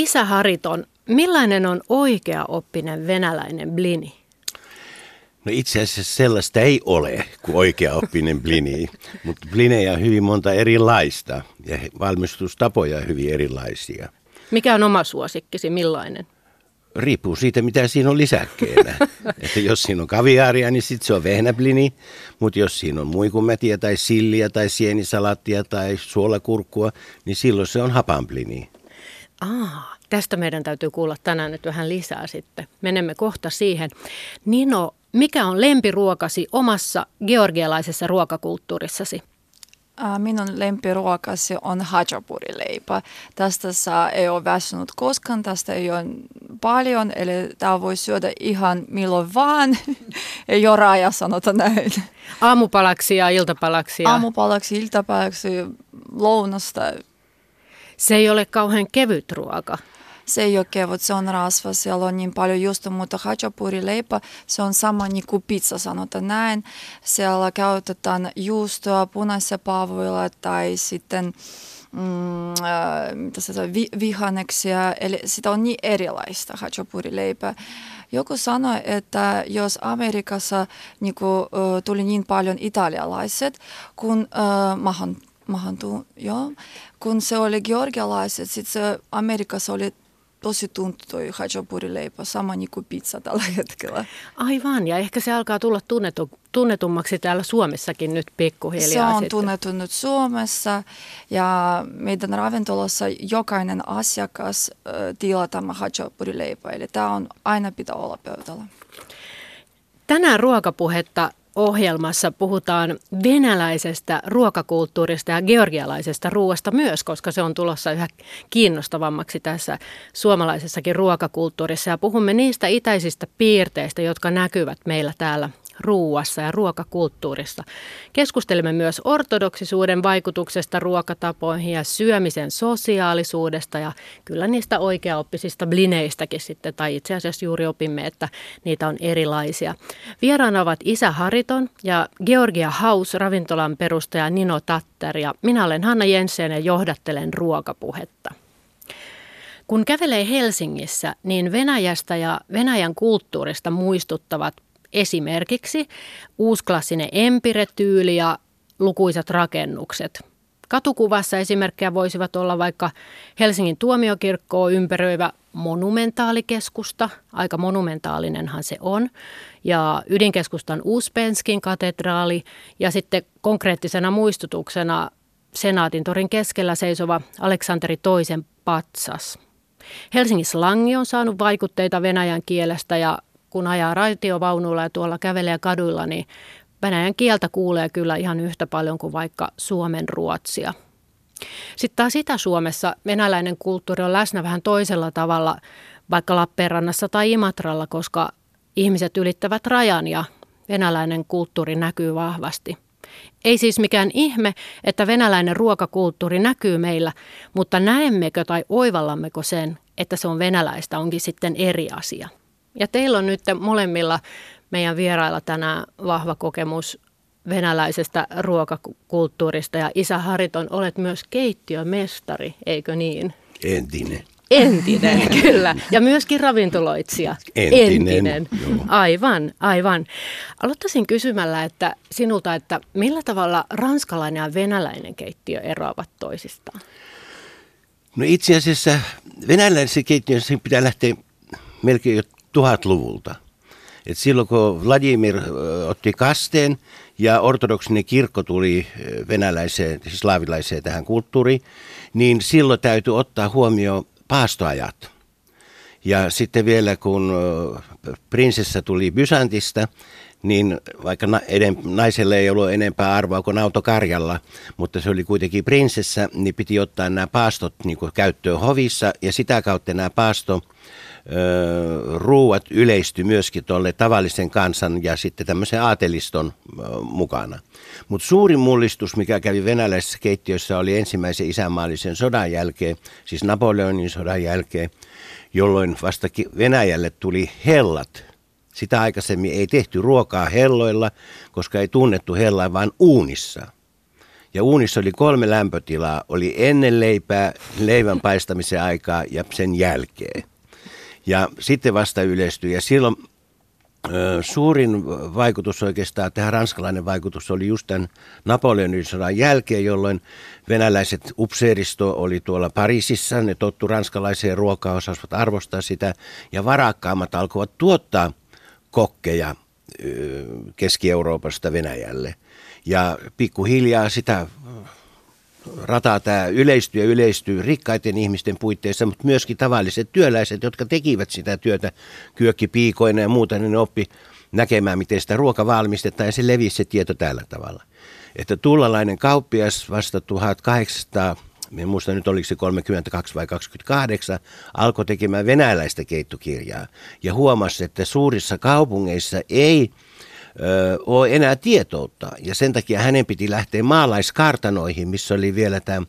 Isä Hariton, millainen on oikea oppinen venäläinen blini? No itse asiassa sellaista ei ole kuin oikea-oppinen blini, mutta blinejä on hyvin monta erilaista ja valmistustapoja on hyvin erilaisia. Mikä on oma suosikkisi, millainen? Riippuu siitä, mitä siinä on lisäkkeenä. että jos siinä on kaviaaria, niin sitten se on vehnäblini, mutta jos siinä on muikumätiä tai silliä tai sienisalattia tai suolakurkkua, niin silloin se on hapanblini. Ah, tästä meidän täytyy kuulla tänään nyt vähän lisää sitten. Menemme kohta siihen. Nino, mikä on lempiruokasi omassa georgialaisessa ruokakulttuurissasi? Minun lempiruokasi on hachapurileipä. Tästä saa, ei ole väsynyt koskaan, tästä ei ole paljon, eli tämä voi syödä ihan milloin vaan. ei ole raja, sanotaan näin. Aamupalaksi ja iltapalaksi? Ja... Aamupalaksi, iltapalaksi, lounasta. Se ei ole kauhean kevyt ruoka se ole kevyt, se on rasva, siellä on niin paljon juusta, mutta hachapuri-leipä, se on sama niin kuin pizza, sanotaan näin. Siellä käytetään juustoa punaisia pavuilla tai sitten mm, äh, mitä se vi, vihanneksia, eli sitä on niin erilaista hachapuri-leipää. Joku sanoi, että jos Amerikassa niin kuin, tuli niin paljon italialaiset, kun äh, maahan, maahantuu, joo, kun se oli georgialaiset, sitten Amerikassa oli tosi tuntu toi hachapuri-leipä, sama niin kuin pizza tällä hetkellä. Aivan, ja ehkä se alkaa tulla tunnetu, tunnetummaksi täällä Suomessakin nyt pikkuhiljaa. Se on sitten. tunnettu nyt Suomessa, ja meidän ravintolassa jokainen asiakas äh, tilaa tämä hachapuri-leipä, eli tämä on aina pitää olla pöydällä. Tänään ruokapuhetta ohjelmassa puhutaan venäläisestä ruokakulttuurista ja georgialaisesta ruoasta myös, koska se on tulossa yhä kiinnostavammaksi tässä suomalaisessakin ruokakulttuurissa. Ja puhumme niistä itäisistä piirteistä, jotka näkyvät meillä täällä ruuassa ja ruokakulttuurissa. Keskustelemme myös ortodoksisuuden vaikutuksesta ruokatapoihin ja syömisen sosiaalisuudesta ja kyllä niistä oikeaoppisista blineistäkin sitten, tai itse asiassa juuri opimme, että niitä on erilaisia. Vieraana ovat Isä Hariton ja Georgia House ravintolan perustaja Nino Tatter ja minä olen Hanna Jensen ja johdattelen ruokapuhetta. Kun kävelee Helsingissä, niin Venäjästä ja Venäjän kulttuurista muistuttavat Esimerkiksi uusklassinen empiretyyli ja lukuisat rakennukset. Katukuvassa esimerkkejä voisivat olla vaikka Helsingin tuomiokirkkoa ympäröivä monumentaalikeskusta, aika monumentaalinenhan se on, ja ydinkeskustan Uuspenskin katedraali ja sitten konkreettisena muistutuksena Senaatin torin keskellä seisova Aleksanteri toisen patsas. Helsingin slangi on saanut vaikutteita venäjän kielestä ja kun ajaa raitiovaunulla ja tuolla kävelee kaduilla, niin venäjän kieltä kuulee kyllä ihan yhtä paljon kuin vaikka suomen ruotsia. Sitten taas Itä-Suomessa venäläinen kulttuuri on läsnä vähän toisella tavalla, vaikka Lappeenrannassa tai Imatralla, koska ihmiset ylittävät rajan ja venäläinen kulttuuri näkyy vahvasti. Ei siis mikään ihme, että venäläinen ruokakulttuuri näkyy meillä, mutta näemmekö tai oivallammeko sen, että se on venäläistä, onkin sitten eri asia. Ja teillä on nyt molemmilla meidän vierailla tänään vahva kokemus venäläisestä ruokakulttuurista ja Isä Hariton, olet myös keittiömestari, eikö niin? Entinen. Entinen, kyllä. Ja myöskin ravintoloitsija. Entinen. Entinen. Aivan, aivan. Aloittaisin kysymällä että sinulta, että millä tavalla ranskalainen ja venäläinen keittiö eroavat toisistaan? No itse asiassa venäläisessä keittiössä pitää lähteä melkein tuhatluvulta. Et silloin kun Vladimir otti kasteen ja ortodoksinen kirkko tuli venäläiseen, siis slaavilaiseen tähän kulttuuriin, niin silloin täytyy ottaa huomioon paastoajat. Ja sitten vielä kun prinsessa tuli Bysantista, niin vaikka eden, naiselle ei ollut enempää arvoa kuin autokarjalla, mutta se oli kuitenkin prinsessa, niin piti ottaa nämä paastot niin käyttöön hovissa ja sitä kautta nämä paasto ruuat yleistyi myöskin tuolle tavallisen kansan ja sitten tämmöisen aateliston mukana. Mutta suurin mullistus, mikä kävi venäläisessä keittiössä, oli ensimmäisen isänmaallisen sodan jälkeen, siis Napoleonin sodan jälkeen, jolloin vasta Venäjälle tuli hellat. Sitä aikaisemmin ei tehty ruokaa helloilla, koska ei tunnettu hellaa, vaan uunissa. Ja uunissa oli kolme lämpötilaa. Oli ennen leipää, leivän paistamisen aikaa ja sen jälkeen. Ja sitten vasta yleistyi. Ja silloin suurin vaikutus oikeastaan, tähän ranskalainen vaikutus oli just tämän Napoleonin sodan jälkeen, jolloin venäläiset upseeristo oli tuolla Pariisissa, ne tottu ranskalaiseen ruokaan, osasivat arvostaa sitä, ja varakkaammat alkoivat tuottaa kokkeja Keski-Euroopasta Venäjälle. Ja pikkuhiljaa sitä rataa tämä yleistyy ja yleistyy rikkaiden ihmisten puitteissa, mutta myöskin tavalliset työläiset, jotka tekivät sitä työtä kyökkipiikoina ja muuta, niin ne oppi näkemään, miten sitä ruoka valmistetaan ja se levisi se tieto tällä tavalla. Että tullalainen kauppias vasta 1800 en muista nyt oliko se 32 vai 28, alkoi tekemään venäläistä keittokirjaa ja huomasi, että suurissa kaupungeissa ei ole enää tietoutta. Ja sen takia hänen piti lähteä maalaiskartanoihin, missä oli vielä tämä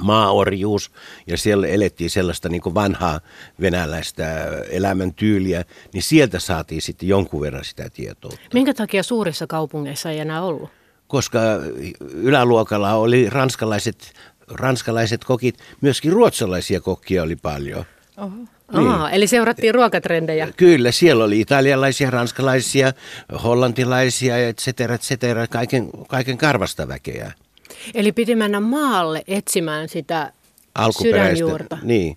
maaorjuus ja siellä elettiin sellaista niin vanhaa venäläistä elämäntyyliä, niin sieltä saatiin sitten jonkun verran sitä tietoutta. Minkä takia suurissa kaupungeissa ei enää ollut? Koska yläluokalla oli ranskalaiset, ranskalaiset kokit, myöskin ruotsalaisia kokkia oli paljon. Oho. Niin. Aa, eli seurattiin ruokatrendejä. Kyllä, siellä oli italialaisia, ranskalaisia, hollantilaisia, et cetera, et cetera, kaiken, kaiken karvasta väkeä. Eli piti mennä maalle etsimään sitä sydänjuurta. Niin.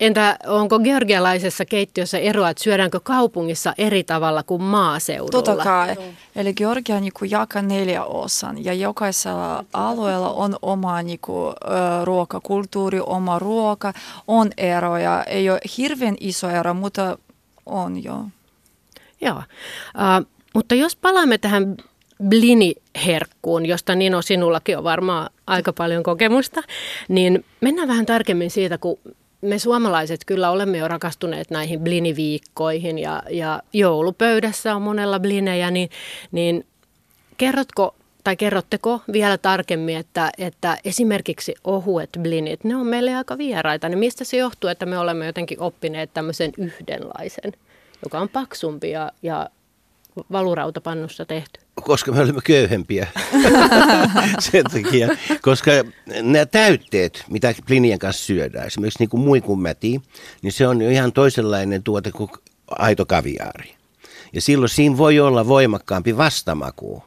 Entä onko georgialaisessa keittiössä eroa, että syödäänkö kaupungissa eri tavalla kuin maaseudulla? Totta kai. Eli Georgia niin kuin jakaa neljä osan ja jokaisella alueella on oma niin kuin, ruokakulttuuri, oma ruoka, on eroja. Ei ole hirveän iso ero, mutta on jo. Joo, uh, mutta jos palaamme tähän bliniherkkuun, josta Nino sinullakin on varmaan aika paljon kokemusta, niin mennään vähän tarkemmin siitä, kun me suomalaiset kyllä olemme jo rakastuneet näihin bliniviikkoihin ja, ja joulupöydässä on monella blinejä, niin, niin kerrotko tai kerrotteko vielä tarkemmin, että, että esimerkiksi ohuet blinit, ne on meille aika vieraita. Niin mistä se johtuu, että me olemme jotenkin oppineet tämmöisen yhdenlaisen, joka on paksumpi ja, ja valurautapannussa tehty? Koska me olemme köyhempiä. Sen takia. Koska nämä täytteet, mitä Plinien kanssa syödään, esimerkiksi niin kuin muikun mäti, niin se on jo ihan toisenlainen tuote kuin aito kaviaari. Ja silloin siinä voi olla voimakkaampi vastamaku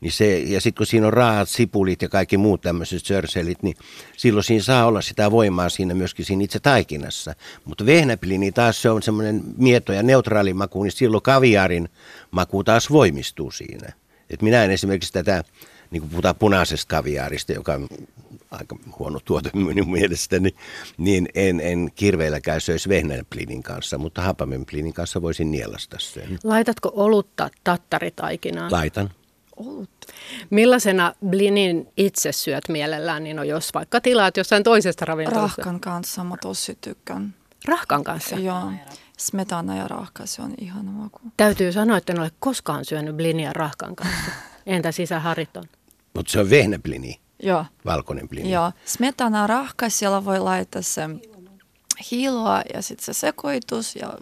niin se, ja sitten kun siinä on raat, sipulit ja kaikki muut tämmöiset sörselit, niin silloin siinä saa olla sitä voimaa siinä myöskin siinä itse taikinassa. Mutta vehnäpili, niin taas se on semmoinen mieto ja neutraali maku, niin silloin kaviarin maku taas voimistuu siinä. Et minä en esimerkiksi tätä, niin kuin puhutaan punaisesta kaviaarista, joka on aika huono tuote minun mielestäni, niin en, en kirveelläkään söisi vehnäplinin kanssa, mutta hapamenplinin kanssa voisin nielasta sen. Laitatko olutta tattaritaikinaan? Laitan ollut. Millaisena blinin itse syöt mielellään, niin on jos vaikka tilaat jossain toisesta ravintolasta? Rahkan kanssa mä tosi tykkään. Rahkan kanssa? Joo. Smetana ja rahka, se on ihana maku. Täytyy sanoa, että en ole koskaan syönyt blinia rahkan kanssa. Entä sisä Hariton? Mutta se on vehnäblini. Joo. Valkoinen blini. Joo. Smetana rahka, siellä voi laittaa se hiiloa ja sitten se sekoitus ja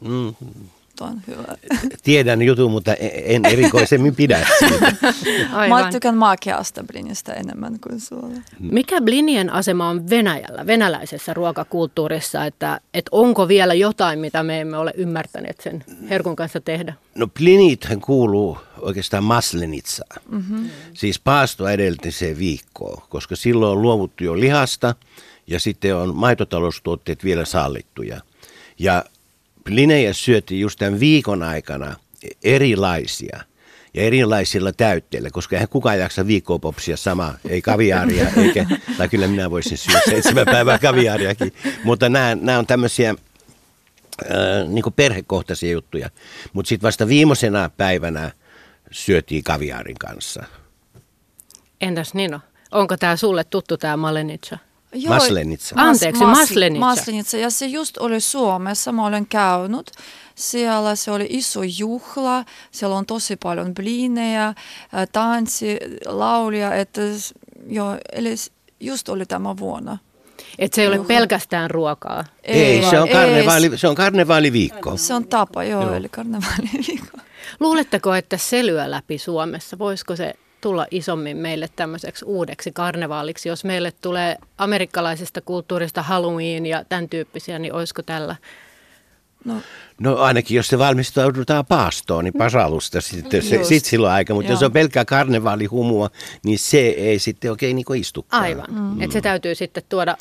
mm on hyvä. Tiedän jutun, mutta en erikoisemmin pidä siitä. Aivan. Mä tykkään makeasta blinistä enemmän kuin sulla. Mikä blinien asema on Venäjällä, venäläisessä ruokakulttuurissa, että, että onko vielä jotain, mitä me emme ole ymmärtäneet sen herkun kanssa tehdä? No blinithän kuuluu oikeastaan maslenitsaan, mm-hmm. siis paasto edelliseen viikkoon, koska silloin on luovuttu jo lihasta ja sitten on maitotaloustuotteet vielä sallittuja. Ja linejä syötiin just tämän viikon aikana erilaisia ja erilaisilla täytteillä, koska eihän kukaan jaksa viikkoa popsia sama, ei kaviaaria, eikä, tai kyllä minä voisin syödä seitsemän päivää kaviaariakin, mutta nämä, nämä on tämmöisiä äh, niin perhekohtaisia juttuja. Mutta sitten vasta viimeisenä päivänä syötiin kaviaarin kanssa. Entäs Nino, onko tämä sulle tuttu tämä malenitsa? Joo, Maslenitsa. Anteeksi, mas, Maslenitsa. Maslenitsa. Ja se just oli Suomessa, mä olen käynyt. Siellä se oli iso juhla, siellä on tosi paljon blinejä, tanssi, laulia, että jo, eli just oli tämä vuonna. Et se ei ole pelkästään ruokaa. Ei, ei se, on karnevaali, ei, se on karnevaaliviikko. Se on tapa, joo, joo. eli karnevaaliviikko. Luuletteko, että se lyö läpi Suomessa? Voisiko se tulla isommin meille tämmöiseksi uudeksi karnevaaliksi? Jos meille tulee amerikkalaisesta kulttuurista Halloween ja tämän tyyppisiä, niin olisiko tällä No, no ainakin jos se valmistaudutaan paastoon, niin pasalusta sitten se, sit silloin aika. Mutta jos on pelkkää karnevaalihumua, niin se ei sitten oikein niin istu. Aivan. Mm. Että se täytyy sitten tuoda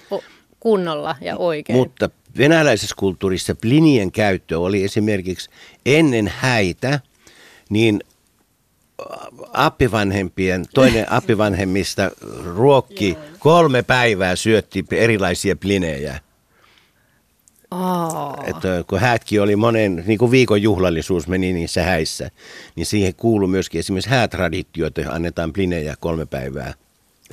kunnolla ja oikein. Mutta venäläisessä kulttuurissa plinien käyttö oli esimerkiksi ennen häitä, niin appivanhempien, toinen appivanhemmista ruokki kolme päivää syötti erilaisia plinejä. Oh. Että kun häätkin oli monen, niin kuin viikon juhlallisuus meni niissä häissä, niin siihen kuului myöskin esimerkiksi häätraditio, että annetaan plinejä kolme päivää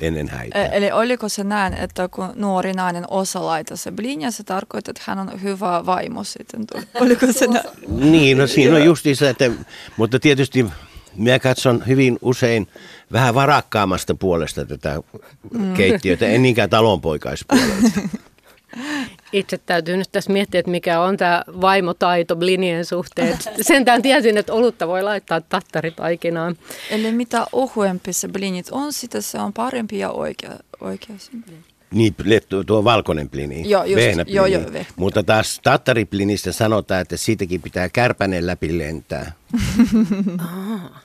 ennen häitä. E- eli oliko se näin, että kun nuori nainen osa laita se blinja, se tarkoittaa, että hän on hyvä vaimo sitten? Oliko se näin? niin, no siinä on justiinsa, että, mutta tietysti minä katson hyvin usein vähän varakkaammasta puolesta tätä mm. keittiötä, en niinkään talonpoikaispuolelta. Itse täytyy nyt tässä miettiä, että mikä on tämä vaimotaito blinien suhteen. Sentään tiesin, että olutta voi laittaa tattaritaikinaan. Eli mitä ohuempi se blinit on, sitä se on parempi ja oikea, oikeasempi. Niin, tuo valkoinen plini, joo, just, joo, joo, Mutta taas tattariplinistä sanotaan, että siitäkin pitää kärpänen läpi lentää.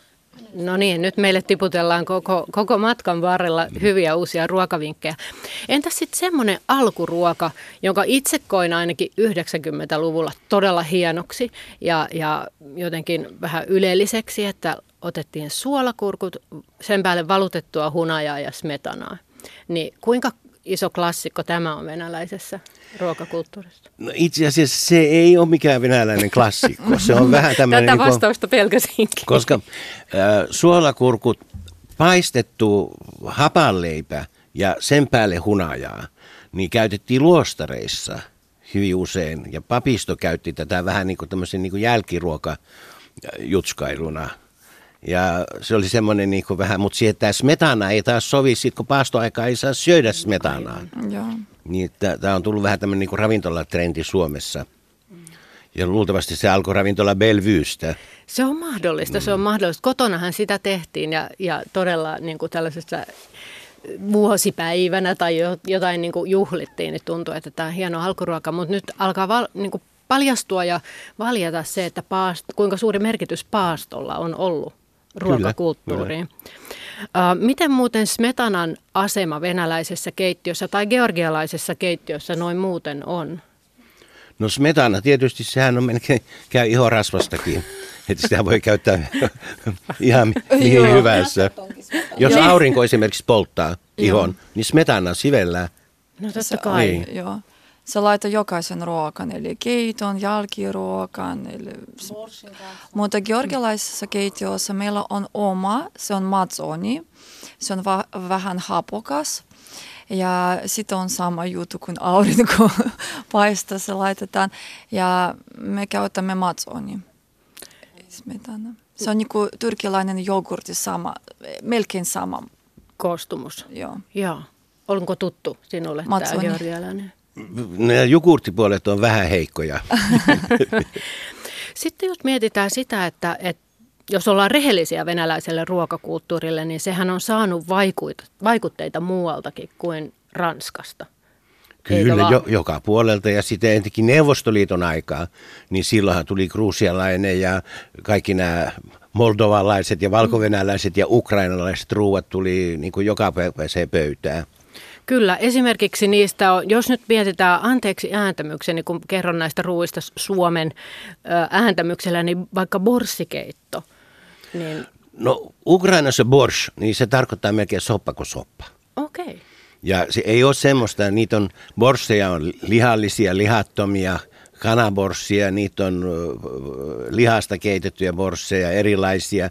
No niin, nyt meille tiputellaan koko, koko matkan varrella hyviä uusia ruokavinkkejä. Entäs sitten semmoinen alkuruoka, jonka itse koin ainakin 90-luvulla todella hienoksi ja, ja jotenkin vähän ylelliseksi, että otettiin suolakurkut, sen päälle valutettua hunajaa ja smetanaa. Niin kuinka iso klassikko tämä on venäläisessä ruokakulttuurissa? No itse asiassa se ei ole mikään venäläinen klassikko. Se on vähän tämmöinen... Tätä niin vastausta niin pelkäsinkin. Koska äh, suolakurkut, paistettu hapanleipä ja sen päälle hunajaa, niin käytettiin luostareissa hyvin usein. Ja papisto käytti tätä vähän niin kuin tämmöisen niin kuin jälkiruokajutskailuna – ja se oli semmoinen niin kuin vähän, mutta siihen tämä smetana ei taas sovi, sit kun paastoaika ei saa syödä smetanaa. Joo. Niin tämä on tullut vähän tämmöinen niin ravintolatrendi Suomessa. Ja luultavasti se alkoi ravintola Belvyystä. Se on mahdollista, mm. se on mahdollista. Kotonahan sitä tehtiin ja, ja todella niin kuin tällaisessa vuosipäivänä tai jotain niin kuin juhlittiin, niin tuntuu, että tämä on hieno alkuruoka. Mutta nyt alkaa val, niin kuin paljastua ja valjata se, että paast, kuinka suuri merkitys paastolla on ollut ruokakulttuuriin. Kyllä, uh, miten muuten smetanan asema venäläisessä keittiössä tai georgialaisessa keittiössä noin muuten on? No smetana tietysti, sehän on melkein, käy ihorasvastakin. Että sitä voi käyttää ihan mihin hyvänsä. Jos aurinko esimerkiksi polttaa ihon, niin smetana sivellään. No totta kai. Niin. Joo. Se laittaa jokaisen ruokan, eli keiton, jälkiruokan. Eli... Mutta georgialaisessa keittiössä meillä on oma, se on mazzoni. Se on va- vähän hapokas. Ja sitten on sama juttu kuin aurinko paistaa, se laitetaan. Ja me käytämme mazzoni. Se on niin kuin turkilainen jogurtti, sama, melkein sama. Koostumus. Joo. Joo. Onko tuttu sinulle Matsoni. tämä georgialainen? Ne jogurttipuolet on vähän heikkoja. Sitten jos mietitään sitä, että, että jos ollaan rehellisiä venäläiselle ruokakulttuurille, niin sehän on saanut vaikutteita muualtakin kuin Ranskasta. Kyllä, jo, joka puolelta ja sitten entikin Neuvostoliiton aikaa, niin silloinhan tuli kruusialainen ja kaikki nämä moldovalaiset ja valkovenäläiset ja ukrainalaiset ruuat tuli niin kuin joka päiväiseen pöytään. Kyllä, esimerkiksi niistä on, jos nyt mietitään anteeksi ääntämyksen, niin kun kerron näistä ruuista Suomen ääntämyksellä, niin vaikka borssikeitto. Niin... No Ukrainassa borsch, niin se tarkoittaa melkein soppa kuin soppa. Okei. Okay. Ja se ei ole semmoista, niitä on, borsseja on lihallisia, lihattomia, kanaborssia, niitä on lihasta keitettyjä borsseja, erilaisia.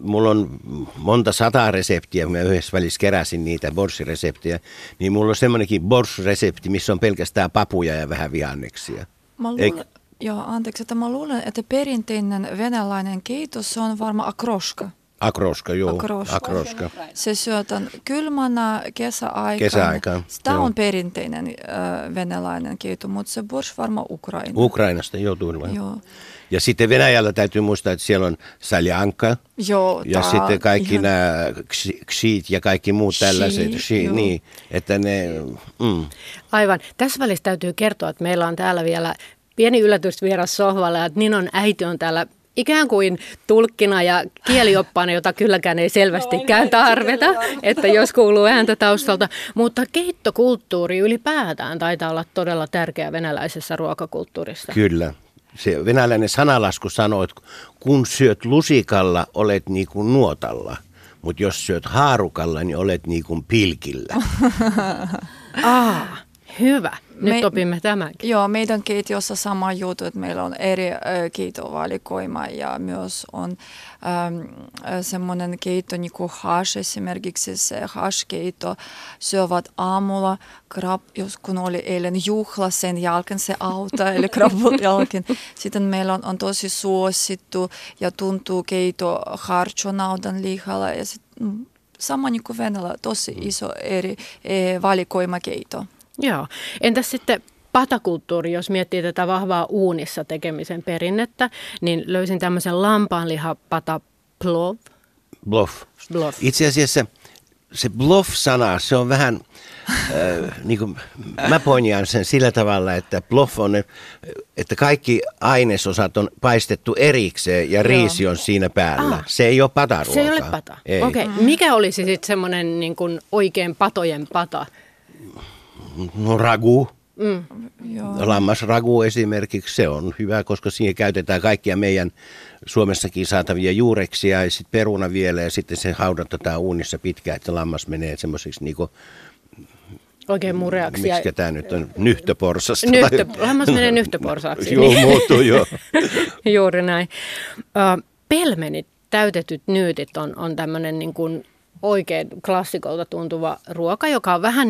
Mulla on monta sataa reseptiä, kun mä yhdessä välissä keräsin niitä borssireseptejä, niin mulla on semmoinenkin borsresepti, missä on pelkästään papuja ja vähän vihanneksia. Mä luulen, joo, anteeksi, että mä luulen, että perinteinen venäläinen keitos on varmaan akroska. Akroska, joo. Akroska. Akroska. Se syötään kylmänä kesäaikana. Kesäaikaan, Tämä joo. on perinteinen äh, venäläinen keito, mutta se borsch varmaan Ukraina. Ukrainasta, joo, turva. Joo. Ja sitten Venäjällä täytyy muistaa, että siellä on saljanka Joo, ja tää sitten kaikki ihan- nämä ksiit ja kaikki muut tällaiset. Shi, Shi, joo. niin, että ne, mm, Aivan. Tässä välissä täytyy kertoa, että meillä on täällä vielä pieni yllätys vieras sohvalla, että Ninon äiti on täällä ikään kuin tulkkina ja kielioppaana, jota kylläkään ei selvästikään tarvita, että jos kuuluu ääntä taustalta. Mutta keittokulttuuri ylipäätään taitaa olla todella tärkeä venäläisessä ruokakulttuurissa. kyllä. Se venäläinen sanalasku sanoo, että kun syöt lusikalla, olet niin kuin nuotalla. Mutta jos syöt haarukalla, niin olet niin kuin pilkillä. Aa, hyvä. Nyt Me- opimme tämänkin. Joo, meidän keitiossa sama juttu, että meillä on eri äh, keitovalikoima ja myös on ähm, äh, semmoinen keitto niin kuin hash esimerkiksi se hash-keitto syövät aamulla, krab, jos kun oli eilen juhla, sen jälkeen se auta, eli krabun jälkeen. Sitten meillä on, on tosi suosittu ja tuntuu keito harcho naudan lihalla ja sit, mm, sama niin kuin Venäjällä, tosi iso eri eh, valikoima keito. Joo. Entäs sitten patakulttuuri, jos miettii tätä vahvaa uunissa tekemisen perinnettä, niin löysin tämmöisen lampaanlihapata plov. Bluff. Bluff. Itse asiassa se bluff-sana, se on vähän, äh, niin kuin, mä poinjaan sen sillä tavalla, että bluff on, että kaikki ainesosat on paistettu erikseen ja riisi on siinä päällä. Ah. Se ei ole pataruokaa. Se ei ole pata. Ei. Okei, okay. mikä olisi sitten semmoinen niin kuin oikein patojen pata? No ragu, Joo. lammasragu esimerkiksi, se on hyvä, koska siihen käytetään kaikkia meidän Suomessakin saatavia juureksia ja sitten peruna vielä ja sitten se haudatetaan uunissa pitkään, että lammas menee semmoisiksi niinku, Oikein mureaksi. miksi tämä nyt on, nyhtöporsasta. Nyhtö, lammas menee nyhtöporsaaksi. Joo, muuttuu joo. Juuri näin. Ö, pelmenit, täytetyt nyytit on, on tämmöinen niin kuin oikein klassikolta tuntuva ruoka, joka on vähän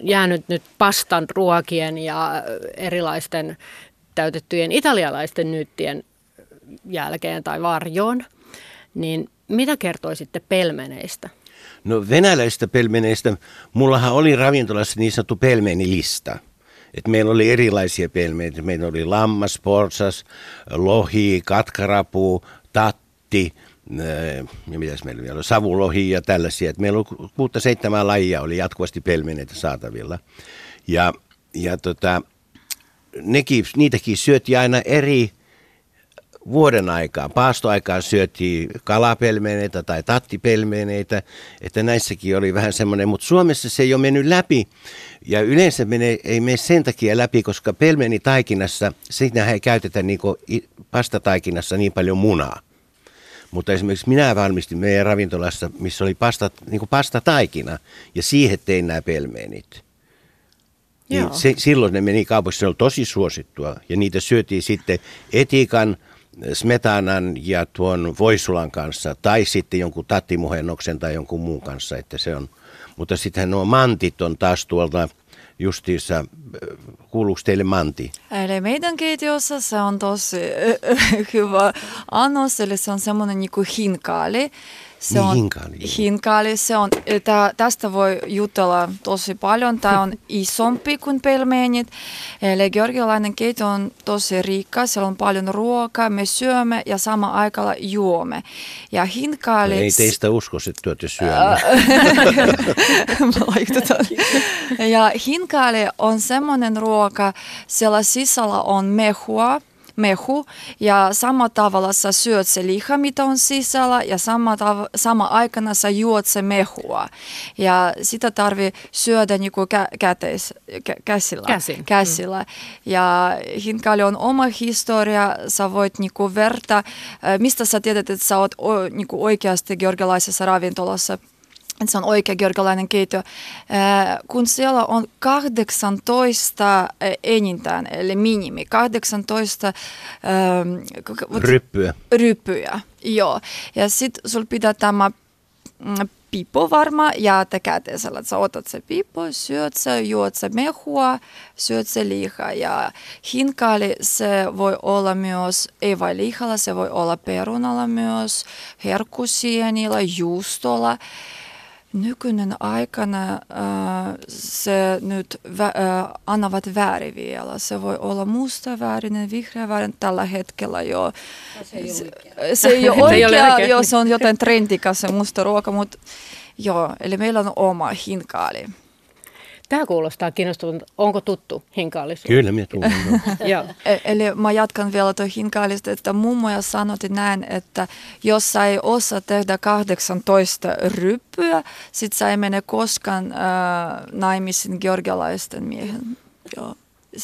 jäänyt nyt pastan ruokien ja erilaisten täytettyjen italialaisten nyyttien jälkeen tai varjoon. Niin mitä kertoisitte pelmeneistä? No venäläisistä pelmeneistä, mullahan oli ravintolassa niin sanottu pelmenilista. Et meillä oli erilaisia pelmeitä. Meillä oli lammas, porsas, lohi, katkarapu, tatti, ja mitäs meillä vielä oli, savulohi ja tällaisia. Et meillä oli kuutta seitsemän lajia, oli jatkuvasti pelmeneitä saatavilla. Ja, ja tota, nekin, niitäkin syötiin aina eri vuoden aikaan. Paastoaikaan syötiin kalapelmeneitä tai tattipelmeneitä, että näissäkin oli vähän semmoinen, mutta Suomessa se ei ole mennyt läpi ja yleensä menee, ei mene sen takia läpi, koska pelmenitaikinassa, siinähän ei käytetä niin pastataikinassa niin paljon munaa. Mutta esimerkiksi minä valmistin meidän ravintolassa, missä oli pasta, niin pastataikina ja siihen tein nämä pelmeenit. Niin Joo. se, silloin ne meni kaupaksi, se oli tosi suosittua. Ja niitä syötiin sitten etikan, smetanan ja tuon voisulan kanssa. Tai sitten jonkun tattimuhennoksen tai jonkun muun kanssa. Että se on. Mutta sitten nuo mantit on taas tuolta justiinsa, äh, kuuluuko teille manti? Eli meidän keitiossa se on tosi hyvä annos, eli se on semmoinen niin kuin hinkaali. Se Niin, on, hinkaali, joo. hinkaali, se on, tää, tästä voi jutella tosi paljon. Tämä on isompi kuin pelmenit. Eli georgialainen keito on tosi rikka, siellä on paljon ruokaa, me syömme ja sama aikalla juomme. Ja hinkaali... No ei teistä usko, että työtä syömään. Me laitetaan. Ja hinkaali on semmoinen ruoka, siellä sisällä on mehua, mehu ja sama tavalla sä syöt se liha, mitä on sisällä ja sama, tav- sama aikana sä juot se mehua. Ja sitä tarvii syödä niinku kä- käteis, kä- käsillä. Käsin. käsillä. Ja hinkaali on oma historia, sä voit niinku verta, äh, mistä sä tiedät, että sä oot o- niinku oikeasti georgialaisessa ravintolassa se on oikea georgialainen keitto, Ää, kun siellä on 18 ää, enintään, eli minimi, 18 ähm, Ryppyä. ryppyjä. Joo. Ja sitten sul pitää tämä mm, pipo varma ja te käteisellä, että sä otat se pipo, syöt se, juot se mehua, syöt se liha ja hinkali se voi olla myös, ei vain lihalla, se voi olla perunalla myös, herkkusienillä, juustolla. Nykyinen aikana äh, se nyt äh, annavat väri vielä. Se voi olla musta värinen, vihreä värinen tällä hetkellä jo. Se ei ole oikea, se ei ole oikea jos on joten trendikas se musta ruoka, mutta joo, eli meillä on oma hinkaali. Tämä kuulostaa kiinnostavalta. Onko tuttu hinkaalisuus? Kyllä, minä tunnen. E- eli mä jatkan vielä tuon hinkaalista, että mummoja sanotti näin, että jos sä ei osaa tehdä 18 ryppyä, sit sä ei mene koskaan äh, naimisiin georgialaisten miehen. Joo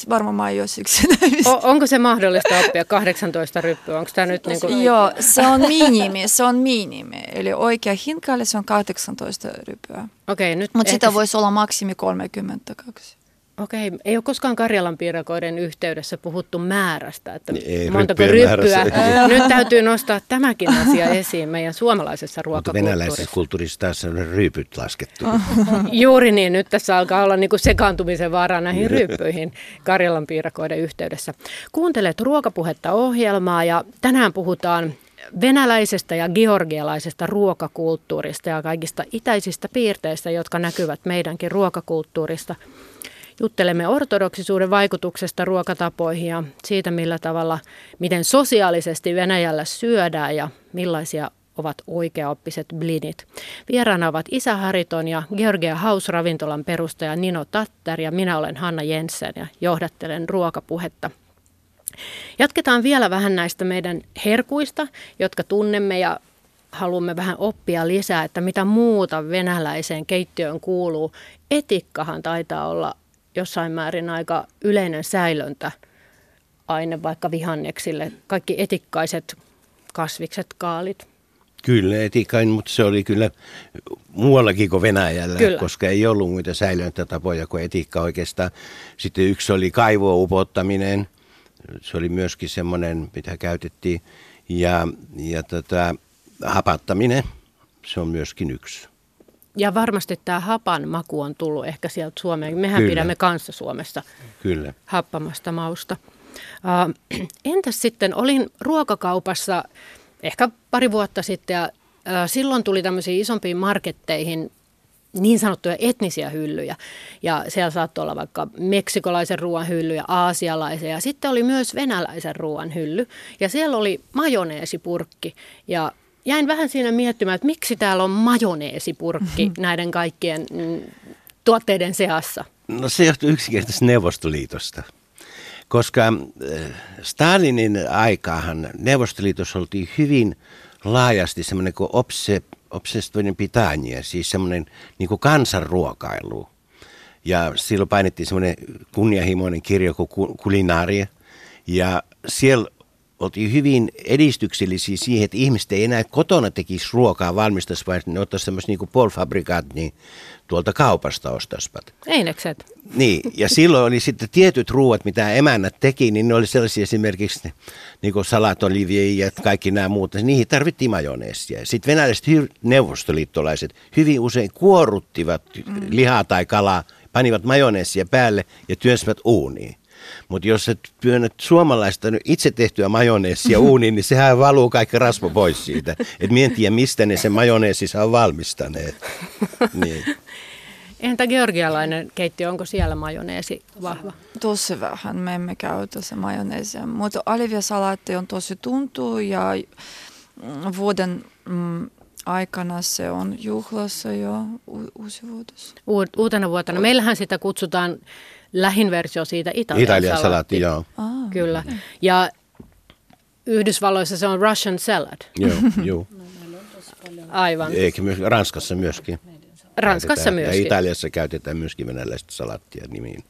varmaan mä oon siksi. O, onko se mahdollista oppia 18 ryppyä? Onko tämä nyt niin kuin... Joo, se on minimi, se on minimi. Eli oikea hinkaali se on 18 ryppyä. Okei, nyt Mutta sitä voisi olla maksimi 32. Okei, ei ole koskaan Karjalan piirakoiden yhteydessä puhuttu määrästä, että ei, montako ryppyä. Nyt täytyy nostaa tämäkin asia esiin meidän suomalaisessa ruokakulttuurissa. venäläisessä kulttuurissa taas on ryypyt laskettu. Juuri niin, nyt tässä alkaa olla niin kuin sekaantumisen vaara näihin ryppyihin Karjalan piirakoiden yhteydessä. Kuuntelet ruokapuhetta ohjelmaa ja tänään puhutaan venäläisestä ja georgialaisesta ruokakulttuurista ja kaikista itäisistä piirteistä, jotka näkyvät meidänkin ruokakulttuurista. Juttelemme ortodoksisuuden vaikutuksesta ruokatapoihin ja siitä, millä tavalla, miten sosiaalisesti Venäjällä syödään ja millaisia ovat oikeaoppiset blinit. Vieraana ovat Isä Hariton ja Georgia House ravintolan perustaja Nino Tatter ja minä olen Hanna Jensen ja johdattelen ruokapuhetta. Jatketaan vielä vähän näistä meidän herkuista, jotka tunnemme ja haluamme vähän oppia lisää, että mitä muuta venäläiseen keittiöön kuuluu. Etikkahan taitaa olla jossain määrin aika yleinen säilöntä aine vaikka vihanneksille. Kaikki etikkaiset kasvikset, kaalit. Kyllä, etikkain, mutta se oli kyllä muuallakin kuin Venäjällä, kyllä. koska ei ollut muita säilöntätapoja kuin etikka oikeastaan. Sitten yksi oli kaivoa upottaminen, se oli myöskin semmoinen, mitä käytettiin, ja, ja tota, hapattaminen, se on myöskin yksi. Ja varmasti tämä hapan maku on tullut ehkä sieltä Suomeen. Mehän Kyllä. pidämme kanssa Suomessa Kyllä. happamasta mausta. Uh, entäs sitten, olin ruokakaupassa ehkä pari vuotta sitten ja uh, silloin tuli tämmöisiin isompiin marketteihin niin sanottuja etnisiä hyllyjä. Ja siellä saattoi olla vaikka meksikolaisen ruoan hylly ja aasialaisen. Ja sitten oli myös venäläisen ruoan hylly. Ja siellä oli majoneesipurkki. Ja jäin vähän siinä miettimään, että miksi täällä on majoneesipurkki mm-hmm. näiden kaikkien mm, tuotteiden seassa. No se johtuu yksinkertaisesti Neuvostoliitosta. Koska äh, Stalinin aikaahan Neuvostoliitossa oltiin hyvin laajasti semmoinen kuin obse, obsestoinen pitanje, siis semmoinen niin kuin kansanruokailu. Ja silloin painettiin semmoinen kunnianhimoinen kirja kuin Kulinaaria. Ja siellä oltiin hyvin edistyksellisiä siihen, että ihmiset ei enää kotona tekisi ruokaa valmistaisi, vaan ne ottaisi tämmöistä niin polfabrikaat, niin tuolta kaupasta ostaisivat. Einekset. Niin, ja silloin oli sitten tietyt ruuat, mitä emännät teki, niin ne oli sellaisia esimerkiksi niin kuin salatolivia ja kaikki nämä muut. Niihin tarvittiin majoneesia. Sitten venäläiset neuvostoliittolaiset hyvin usein kuoruttivat mm. lihaa tai kalaa, panivat majoneesia päälle ja työnsivät uuniin. Mutta jos et työnnät suomalaista itse tehtyä majoneesia uuniin, niin sehän valuu kaikki rasvo pois siitä. Et en tiedä, mistä ne sen majoneesissa on valmistaneet. Niin. Entä georgialainen keittiö, onko siellä majoneesi vahva? Tosi vähän, me emme käytä se majoneesia. Mutta aliviasalaatti on tosi tuntuu ja vuoden mm, aikana se on juhlassa jo u- uusi vuodes. Uutena vuotena. Meillähän sitä kutsutaan lähin versio siitä Italian, Italian salaatti. joo. Ah, Kyllä. Ja Yhdysvalloissa se on Russian salad. Joo, joo. Aivan. Eikä myös Ranskassa myöskin. Ranskassa myöskin. Ja Italiassa käytetään myöskin venäläistä salattia nimiin.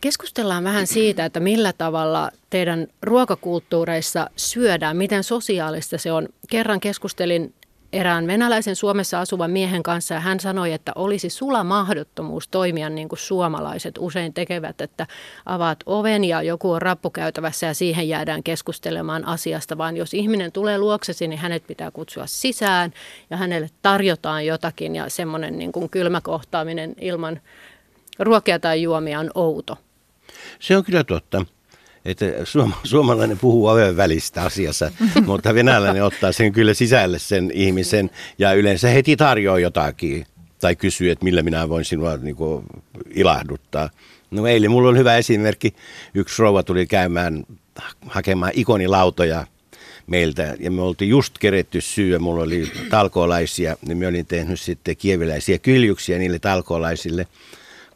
Keskustellaan vähän siitä, että millä tavalla teidän ruokakulttuureissa syödään, miten sosiaalista se on. Kerran keskustelin erään venäläisen Suomessa asuvan miehen kanssa ja hän sanoi, että olisi sula mahdottomuus toimia niin kuin suomalaiset usein tekevät, että avaat oven ja joku on rappukäytävässä ja siihen jäädään keskustelemaan asiasta, vaan jos ihminen tulee luoksesi, niin hänet pitää kutsua sisään ja hänelle tarjotaan jotakin ja semmoinen niin kuin kylmäkohtaaminen ilman ruokia tai juomia on outo. Se on kyllä totta että suomalainen puhuu oven välistä asiassa, mutta venäläinen ottaa sen kyllä sisälle sen ihmisen ja yleensä heti tarjoaa jotakin tai kysyy, että millä minä voin sinua niin kuin, ilahduttaa. No eilen mulla on hyvä esimerkki. Yksi rouva tuli käymään hakemaan ikonilautoja meiltä ja me oltiin just keretty syö. Mulla oli talkoolaisia, niin me olin tehnyt sitten kieviläisiä kyljyksiä niille talkoolaisille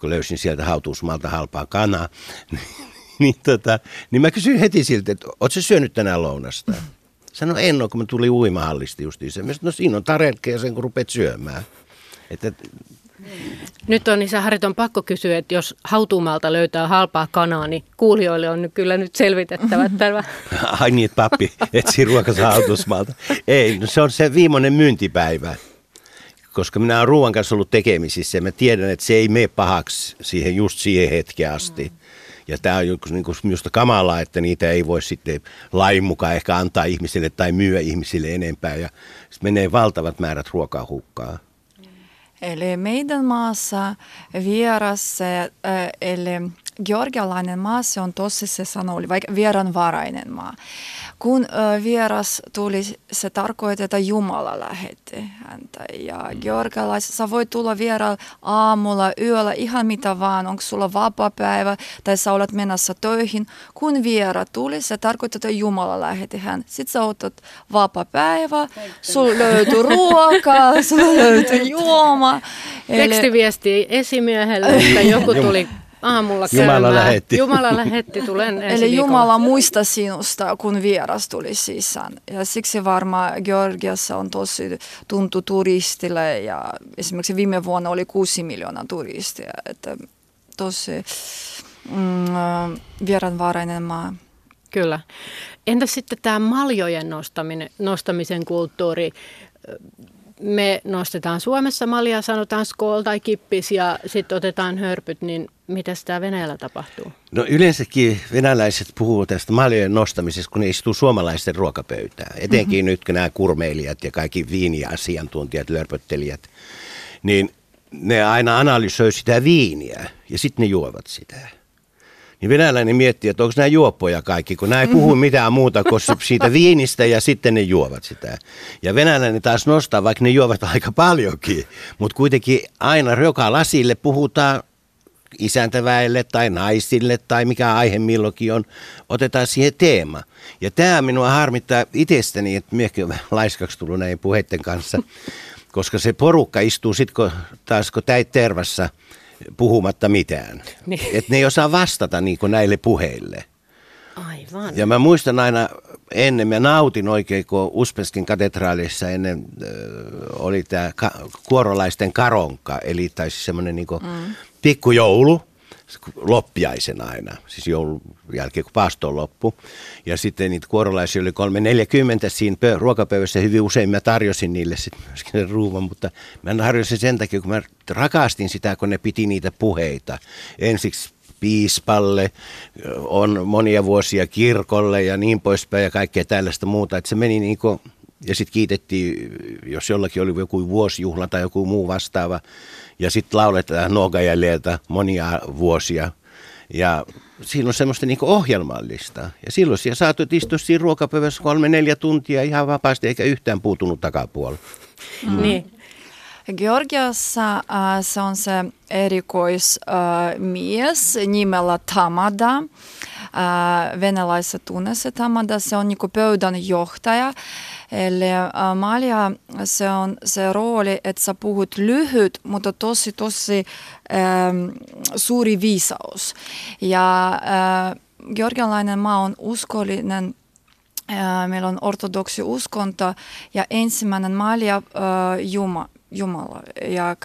kun löysin sieltä hautuusmaalta halpaa kanaa. niin, tota, niin mä kysyin heti siltä, että ootko sä syönyt tänään lounasta? Sano en ole, kun mä tulin uimahallista justiinsa. Mä sanoin, no siinä on taretkeja sen, kun rupeat syömään. Että, nyt on isä Hariton pakko kysyä, että jos hautuumalta löytää halpaa kanaa, niin kuulijoille on nyt kyllä nyt selvitettävä tämä. Ai niin, että pappi etsii ruokansa hautuusmaalta. Ei, no se on se viimeinen myyntipäivä. Koska minä olen ruoan kanssa ollut tekemisissä ja mä tiedän, että se ei mene pahaksi siihen just siihen hetkeen asti. Mm. Ja tämä on niin kuin minusta kamalaa, että niitä ei voi sitten lain mukaan ehkä antaa ihmisille tai myyä ihmisille enempää. Ja menee valtavat määrät ruokaa hukkaan. Eli meidän maassa vieras, eli georgialainen maa, se on tosi se sana oli, vaikka vieranvarainen maa. Kun vieras tuli, se tarkoittaa, että Jumala lähetti häntä. Ja mm. georgialaisessa voi tulla vieraan aamulla, yöllä, ihan mitä vaan. Onko sulla vapaa päivä tai sä olet menossa töihin. Kun viera tuli, se tarkoittaa, että Jumala lähetti hän. Sitten sä otat vapaa päivä, sulla löytyy ruokaa, sulla löytyy juoma. Tekstiviesti esimiehelle, että joku tuli aamulla käymään. Jumala lähetti. Jumala lähetti, tulen Eli Jumala muista sinusta, kun vieras tuli sisään. Ja siksi varmaan Georgiassa on tosi tuntu turistille ja esimerkiksi viime vuonna oli 6 miljoonaa turistia. Että tosi mm, vieraanvarainen maa. Kyllä. Entä sitten tämä maljojen nostaminen, nostamisen kulttuuri? me nostetaan Suomessa malja, sanotaan skol tai kippis ja sitten otetaan hörpyt, niin mitä tämä Venäjällä tapahtuu? No yleensäkin venäläiset puhuu tästä maljojen nostamisesta, kun ne istuu suomalaisten ruokapöytään. Etenkin mm-hmm. nyt, kun nämä kurmeilijat ja kaikki viiniasiantuntijat, lörpöttelijät, niin ne aina analysoi sitä viiniä ja sitten ne juovat sitä. Niin venäläinen miettii, että onko nämä juoppoja kaikki, kun nämä ei puhu mhm. mitään muuta kuin siitä viinistä ja sitten ne juovat sitä. Ja venäläinen taas nostaa, vaikka ne juovat aika paljonkin, mutta kuitenkin aina joka lasille puhutaan isäntäväelle tai naisille tai mikä aihe milloinkin on, otetaan siihen teema. Ja tämä minua harmittaa itsestäni, että minäkin olen laiskaksi tullut näin puheiden kanssa, koska se porukka istuu sitten taas kun täit tervassa – puhumatta mitään. Niin. Että ne ei osaa vastata niin kuin näille puheille. Aivan. Ja mä muistan aina ennen, mä nautin oikein, kun Uspenskin katedraalissa ennen äh, oli tämä ka- kuorolaisten karonka, eli tai siis semmoinen niin mm. Pikkujoulu, loppiaisen aina, siis joulun jälkeen, kun paasto on loppu. Ja sitten niitä kuorolaisia oli kolme neljäkymmentä siinä pö- ruokapöydässä. Hyvin usein mä tarjosin niille sitten myöskin sen ruuvan, mutta mä tarjosin sen takia, kun mä rakastin sitä, kun ne piti niitä puheita. Ensiksi piispalle, on monia vuosia kirkolle ja niin poispäin ja kaikkea tällaista muuta. Että se meni niin kuin, ja sitten kiitettiin, jos jollakin oli joku vuosijuhla tai joku muu vastaava, ja sitten lauletaan Nuogajäljeltä monia vuosia. Ja siinä on semmoista niin ohjelmallista. Ja silloin siellä saatoit istua siinä ruokapöydässä kolme, neljä tuntia ihan vapaasti, eikä yhtään puutunut takapuolella. Mm. Niin. Georgiassa äh, se on se erikoismies äh, nimellä Tamada. Äh, tunnessa Tamada, se on niin pöydän johtaja. Eli Malia, se on se rooli, että sä puhut lyhyt, mutta tosi, tosi ähm, suuri viisaus. Ja äh, georgialainen maa on uskollinen meillä on ortodoksi uskonto ja ensimmäinen malja äh, Juma, Jumala. Ja äh,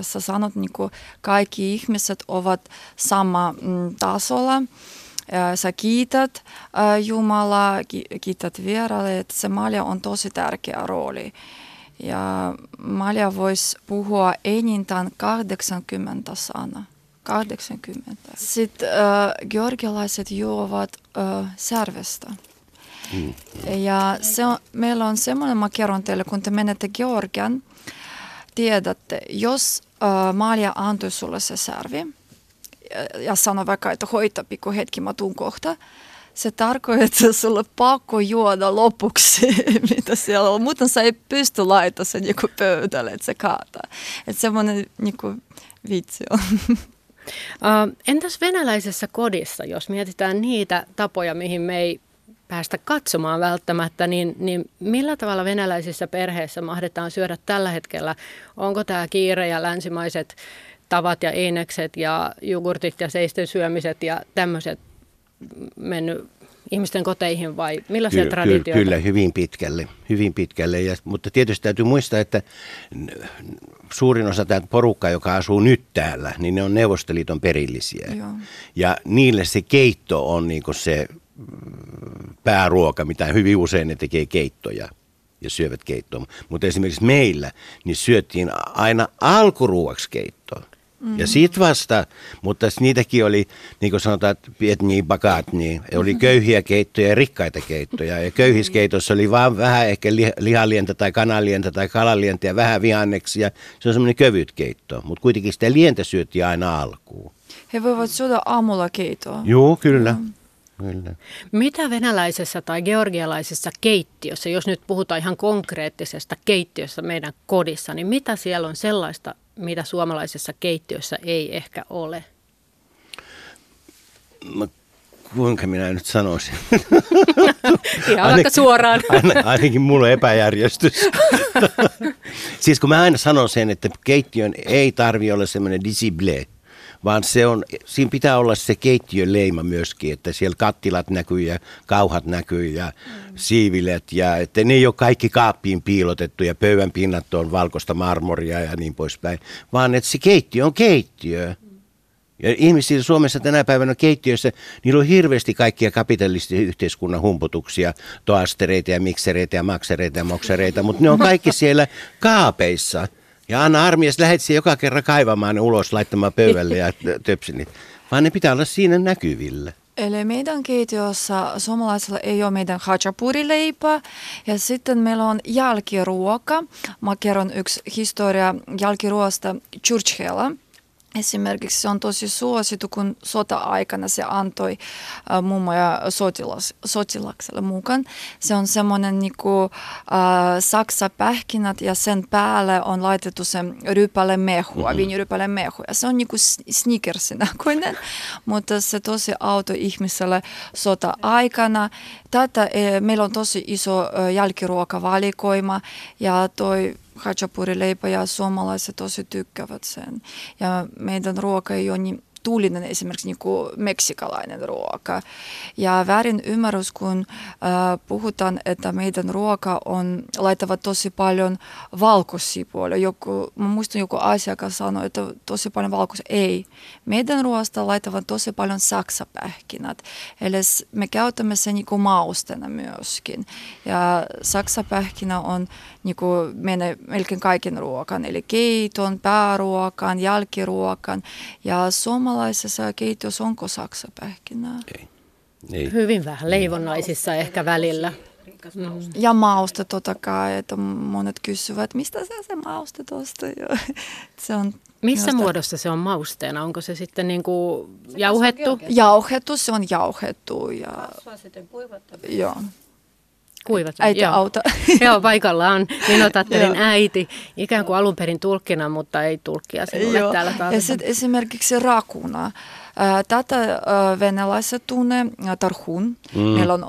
sä sanot, niin kaikki ihmiset ovat sama mm, tasolla sä kiität Jumalaa, kiität vieraille, että se malja on tosi tärkeä rooli. Ja Malja voisi puhua enintään 80 sanaa. 80. Sitten äh, georgialaiset juovat äh, särvestä. Mm. Ja se on, meillä on semmoinen, mä kerron teille, kun te menette Georgian, tiedätte, jos äh, Malja antoi sulle se särvi, ja, sanoi vaikka, että hoita pikku hetki, mä tuun kohta, se tarkoittaa sulle pakko juoda lopuksi, mitä siellä on. Muuten sä ei pysty laittaa sen niinku pöydälle, että se kaataa. Että semmoinen niinku vitsi on. Entäs venäläisessä kodissa, jos mietitään niitä tapoja, mihin me ei päästä katsomaan välttämättä, niin, niin millä tavalla venäläisissä perheissä mahdetaan syödä tällä hetkellä? Onko tämä kiire ja länsimaiset tavat ja einekset ja jogurtit ja seisten syömiset ja tämmöiset mennyt ihmisten koteihin vai millaisia Ky- traditioita? Kyllä, hyvin pitkälle. Hyvin pitkälle. Ja, mutta tietysti täytyy muistaa, että suurin osa tätä porukkaa, joka asuu nyt täällä, niin ne on Neuvostoliiton perillisiä. Joo. Ja niille se keitto on niin se mm, pääruoka, mitä hyvin usein ne tekee keittoja ja syövät keittoa. Mutta esimerkiksi meillä niin syöttiin aina alkuruuaksi keittoa. Mm. Ja sit vasta, mutta niitäkin oli, niin kuin sanotaan, että pietni bakat, niin oli köyhiä keittoja ja rikkaita keittoja. Ja köyhiskeitossa oli vaan vähän ehkä lihalientä tai kanalientä tai kalalientä ja vähän vihanneksia. Se on semmoinen kövyt keitto, mutta kuitenkin sitä lientä syötiin aina alkuun. He voivat syödä aamulla keitoa. Joo, kyllä. Mm. Kyllä. Mitä venäläisessä tai georgialaisessa keittiössä, jos nyt puhutaan ihan konkreettisesta keittiössä meidän kodissa, niin mitä siellä on sellaista, mitä suomalaisessa keittiössä ei ehkä ole? No, kuinka minä nyt sanoisin? Ihan ainakin, vaikka suoraan. ainakin mulla on epäjärjestys. siis kun mä aina sanon sen, että keittiön ei tarvi olla semmoinen disciple, vaan se on, siinä pitää olla se keittiön leima myöskin, että siellä kattilat näkyy ja kauhat näkyy ja mm. siivilet ja että ne ei ole kaikki kaappiin piilotettu ja pöydän pinnat on valkoista marmoria ja niin poispäin, vaan että se keittiö on keittiö. Ja ihmisillä Suomessa tänä päivänä keittiöissä, niillä on hirveästi kaikkia kapitalistisia yhteiskunnan humputuksia, toastereita ja miksereitä ja maksereita ja moksereita, mutta ne on kaikki siellä kaapeissa. Ja Anna Armias lähetsi joka kerran kaivamaan ne ulos laittamaan pöydälle ja töpsinit. Vaan ne pitää olla siinä näkyvillä. Eli meidän keittiössä suomalaisilla ei ole meidän hachapurileipää ja sitten meillä on jälkiruoka. Mä kerron yksi historia jälkiruoasta Churchilla. Esimerkiksi se on tosi suosittu, kun sota-aikana se antoi äh, mummo ja sotilas, sotilakselle mukaan. Se on semmoinen niinku, äh, saksa pähkinät ja sen päälle on laitettu se rypäle mehua, mm-hmm. viinirypäle mehua. Ja se on niinku näköinen, mutta se tosi auto ihmiselle sota-aikana. Tätä, e, meillä on tosi iso jälkiruokavalikoima ja toi hachapurileipä ja suomalaiset tosi tykkäävät sen. Ja meidän ruoka ei ole niin tuulinen esimerkiksi niin kuin meksikalainen ruoka. Ja väärin ymmärrys, kun äh, puhutaan, että meidän ruoka on, laitavat tosi paljon valkosipuolia. Joku, mä muistan joku asiakas sanoi, että tosi paljon valkoisia. Ei. Meidän ruoasta laitavat tosi paljon saksapähkinät. Eli me käytämme sen niin kuin maustena myöskin. Ja saksapähkinä on niin kuin menee melkein kaiken ruokan, eli keiton, pääruokan, jälkiruokan. Ja suomalaisessa keitossa onko saksapähkinää? Ei. Ei. Hyvin vähän leivonnaisissa ehkä välillä. Mm. Ja mauste totta kai, että monet kysyvät, mistä se se mauste tuosta? se on missä minusta... muodossa se on mausteena? Onko se sitten niin kuin jauhettu? Jauhettu, se on jauhettu. Ja... Kasvaa sitten kuivattu. Joo. Kuivat. Äiti Joo. auta. Joo, paikalla on Minotatterin äiti, ikään kuin alun perin tulkkina, mutta ei tulkkia sinulle Joo. täällä taas. Ja sitten esimerkiksi rakuna. Tätä venäläiset tunne tarhun, mm. meillä on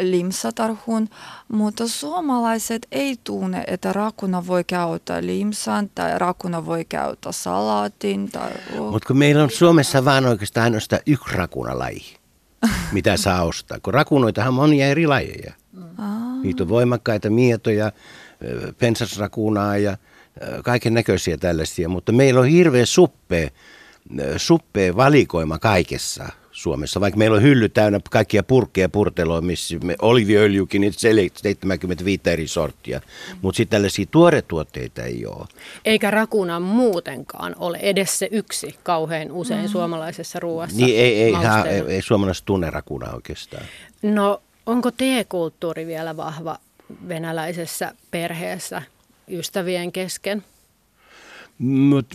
limsa tarhun, mutta suomalaiset ei tunne, että rakuna voi käyttää limsan tai rakuna voi käyttää salaatin. Tai... Mutta kun meillä on Suomessa vaan oikeastaan ainoastaan yksi rakunalaji, mitä saa ostaa, kun rakunoitahan on monia eri lajeja. Mm. Niitä on voimakkaita mietoja, pensasrakunaa ja kaiken näköisiä tällaisia, mutta meillä on hirveä suppea, suppea valikoima kaikessa Suomessa, vaikka meillä on hylly täynnä kaikkia purkkeja purteloa, missä me oliviöljykin, niin 75 eri sorttia, mutta sitten tällaisia tuoretuotteita ei ole. Eikä rakuna muutenkaan ole edes se yksi kauhean usein mm. suomalaisessa ruoassa. Niin ei, ei, ha, ei, ei suomalaiset tunne rakuna oikeastaan. No onko teekulttuuri vielä vahva venäläisessä perheessä ystävien kesken? Mut,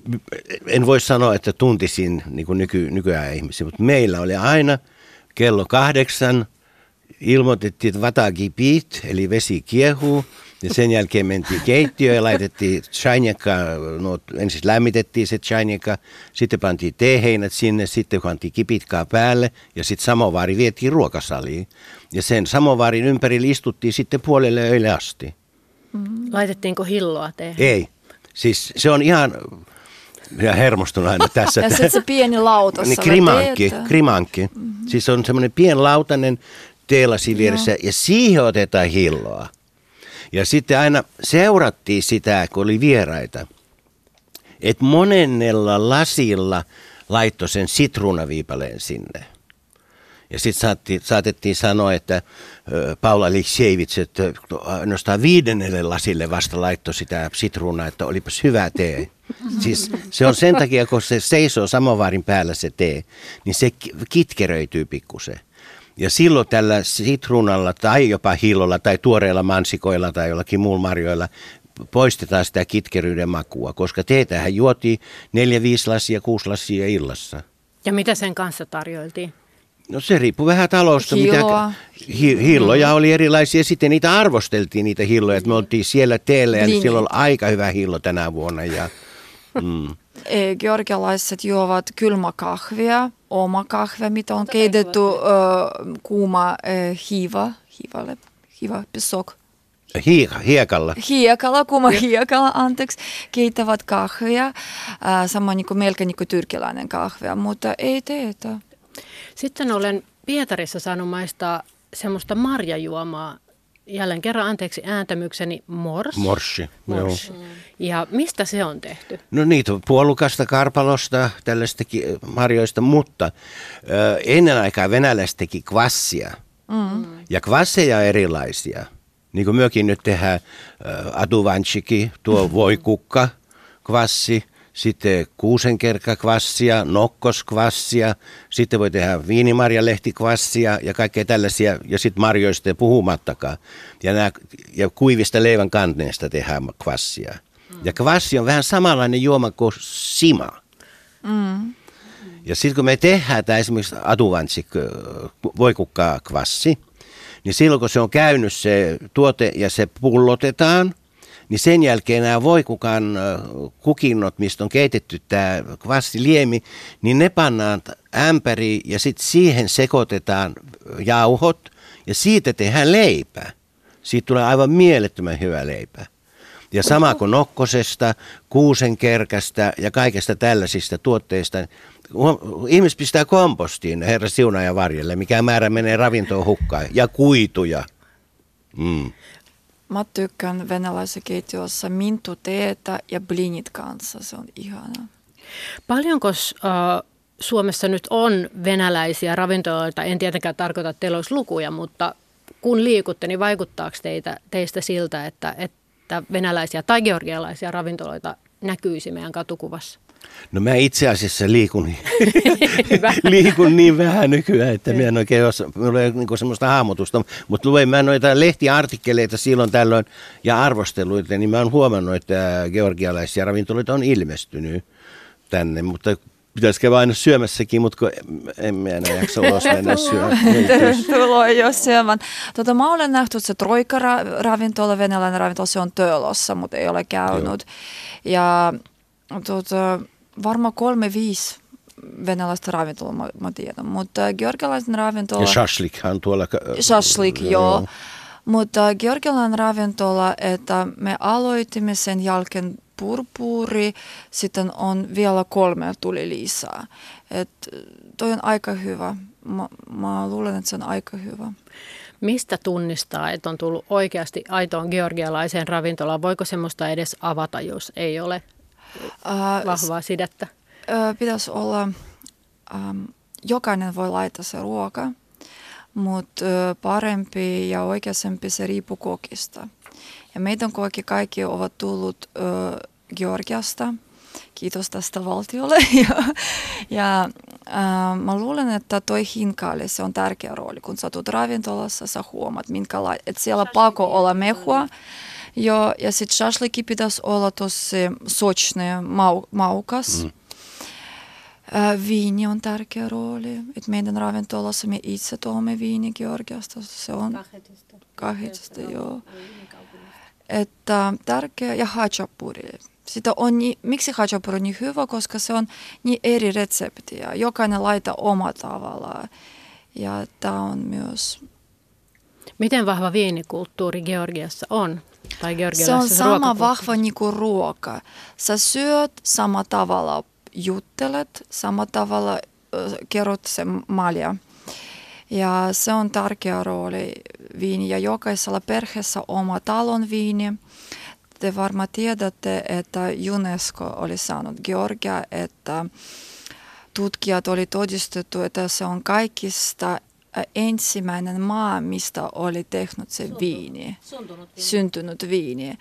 en voi sanoa, että tuntisin niin kuin nyky, nykyään ihmisiä, mutta meillä oli aina kello kahdeksan ilmoitettiin, että vatagi pit, eli vesi kiehuu. Ja sen jälkeen mentiin keittiöön ja laitettiin chainjaka, no ensin lämmitettiin se chainjaka, sitten pantiin teeheinät sinne, sitten pantiin kipitkaa päälle ja sitten samovaari vietiin ruokasaliin. Ja sen samovaarin ympärillä istuttiin sitten puolelle öille asti. Mm-hmm. Laitettiinko hilloa tehdä? Ei. Siis se on ihan ja hermostunut aina tässä. ja sitten se pieni lauta. Niin, krimankki, krimankki. Mm-hmm. Siis on semmoinen pienlautainen teelasi vieressä ja siihen otetaan hilloa. Ja sitten aina seurattiin sitä, kun oli vieraita, että monennella lasilla laittoi sen sitruunaviipaleen sinne. Ja sitten saatettiin sanoa, että Paula Aleksejevits, että ainoastaan viidennelle lasille vasta laittoi sitä sitruunaa, että olipas hyvä tee. Siis se on sen takia, kun se seisoo samovaarin päällä se tee, niin se kitkeröityy pikkusen. Ja silloin tällä sitruunalla tai jopa hillolla tai tuoreilla mansikoilla tai jollakin muulla marjoilla poistetaan sitä kitkeryyden makua, koska teetähän juotiin neljä, viisi lasia, kuusi lasia illassa. Ja mitä sen kanssa tarjoiltiin? No se riippuu vähän talosta. Mitä, hi, hilloja mm. oli erilaisia. Sitten niitä arvosteltiin niitä hilloja. Että me oltiin siellä teellä ja niin. silloin oli aika hyvä hillo tänä vuonna. Ja, mm. Georgialaiset juovat kylmäkahvia, oma kahve, mitä on keitetty uh, kuuma uh, hiiva, hiivalle, hiiva, pisok. Hieka, hiekalla. Hiekalla, kuuma hiekalla, anteeksi, keittävät kahvia, sama niin kuin, melkein niin kuin tyrkiläinen kahvia, mutta ei teetä. Sitten olen Pietarissa saanut maistaa semmoista marjajuomaa, jälleen kerran anteeksi ääntämykseni, mors. Morsi. Mors. Joo. Ja mistä se on tehty? No niitä on puolukasta, karpalosta, tällaista marjoista, mutta äh, ennen aikaa venäläiset teki kvassia. Mm. Ja kvasseja on erilaisia. Niin kuin myökin nyt tehdään äh, aduvanchiki, tuo voikukka, kvassi sitten kuusenkerkkakvassia, nokkoskvassia, sitten voi tehdä viinimarjalehtikvassia ja kaikkea tällaisia, ja sitten marjoista puhumattakaan. Ja, nämä, ja kuivista leivän kanneesta tehdään kvassia. Mm. Ja kvassi on vähän samanlainen juoma kuin sima. Mm. Ja sitten kun me tehdään tämä esimerkiksi aduvansik, voikukkaa kvassi, niin silloin kun se on käynyt se tuote ja se pullotetaan – niin sen jälkeen nämä voikukan kukinnot, mistä on keitetty tämä kvassiliemi, niin ne pannaan ämpäriin ja sitten siihen sekoitetaan jauhot ja siitä tehdään leipä. Siitä tulee aivan mielettömän hyvä leipä. Ja sama kuin nokkosesta, kuusenkerkästä ja kaikesta tällaisista tuotteista. Ihmiset pistää kompostiin, herra siuna ja varjelle, mikä määrä menee ravintoon hukkaan. Ja kuituja. Mm. Mä tykkään venäläisessä keittiössä teetä ja blinit kanssa. Se on ihanaa. Paljonko äh, Suomessa nyt on venäläisiä ravintoloita? En tietenkään tarkoita, että teillä olisi lukuja, mutta kun liikutte, niin vaikuttaako teitä, teistä siltä, että, että venäläisiä tai georgialaisia ravintoloita näkyisi meidän katukuvassa? No mä itse asiassa liikun, liikun niin vähän nykyään, että mä en oikein osaa, mulla ei ole niin semmoista hahmotusta, mutta luen mä noita lehtiartikkeleita silloin tällöin ja arvosteluita, niin mä oon huomannut, että georgialaisia ravintoloita on ilmestynyt tänne, mutta pitäisi käydä aina syömässäkin, mutta en mä enää jaksa ulos mennä syömään. Tervetuloa jo syömään. Tota, mä olen nähty, että se Troika-ravintola, venäläinen ravintola, se on Töölössä, mutta ei ole käynyt. Joo. Ja tota, varmaan kolme, viisi venäläistä ravintolaa mä, mä tiedän, mutta georgialaisen ravintola... Ja shashlikhan tuolla... Shashlik, joo. joo. Mutta georgialainen ravintola, että me aloitimme sen jälkeen purpuri, sitten on vielä kolme tuli lisää. Et toi on aika hyvä. Mä, mä luulen, että se on aika hyvä. Mistä tunnistaa, että on tullut oikeasti aitoon georgialaiseen ravintolaan? Voiko semmoista edes avata, jos ei ole vahvaa sidettä? Pitäisi olla, ähm, jokainen voi laittaa se ruoka, mutta parempi ja oikeasempi se riippuu kokista. Ja meidän koki kaikki ovat tullut ö, Georgiasta. Kiitos tästä valtiolle. ja ja äh, mä luulen, että toi hinkaali, se on tärkeä rooli. Kun sä tulet ravintolassa, sä huomaat, että siellä pako olla mehua. Jo, ja sitten shashliki pitäisi olla tosi sochne, mau, maukas. Mm. Viini on tärkeä rooli. Et meidän ravintolassa me itse tuomme viini Georgiasta. Se on kahdesta, joo. Että tärkeä ja hachapuri. Sitä on niin, miksi hachapuri on niin hyvä, koska se on niin eri reseptiä. Jokainen laita oma tavalla. Ja tämä on myös... Miten vahva viinikulttuuri Georgiassa on? Tai se on sama vahva niin kuin ruoka. Sä syöt sama tavalla juttelet, samalla tavalla kerrot se malja. Ja se on tärkeä rooli viini ja jokaisella perheessä oma talon viini. Te varmaan tiedätte, että UNESCO oli saanut Georgia, että tutkijat oli todistettu, että se on kaikista ensimmäinen maa, mistä oli tehnyt se viini, syntynyt viini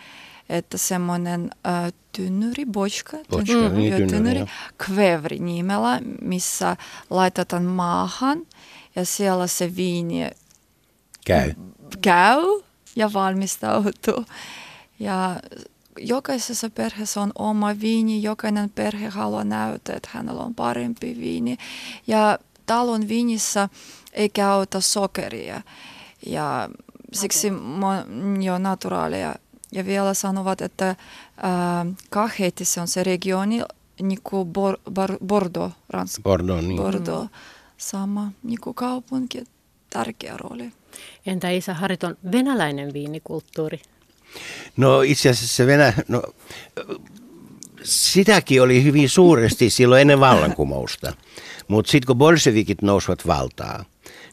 että semmoinen äh, tynnyri, bochka, bochka mm. niin, tynnyri, kvevri nimellä, missä laitetaan maahan ja siellä se viini käy, käy ja valmistautuu. Ja jokaisessa perheessä on oma viini, jokainen perhe haluaa näyttää, että hänellä on parempi viini. Ja talon viinissä ei käytä sokeria. Ja siksi mo- jo naturaalia ja vielä sanovat, että äh, Kaheti se on se regioni, niin kuin Bor, Bor, Bordeaux, Ranska. Bordeaux, niin. Bordeaux. Sama niin kuin kaupunki, tärkeä rooli. Entä Isä Hariton venäläinen viinikulttuuri? No itse asiassa se Venä... No, sitäkin oli hyvin suuresti silloin ennen vallankumousta. Mutta sitten kun bolshevikit nousivat valtaan,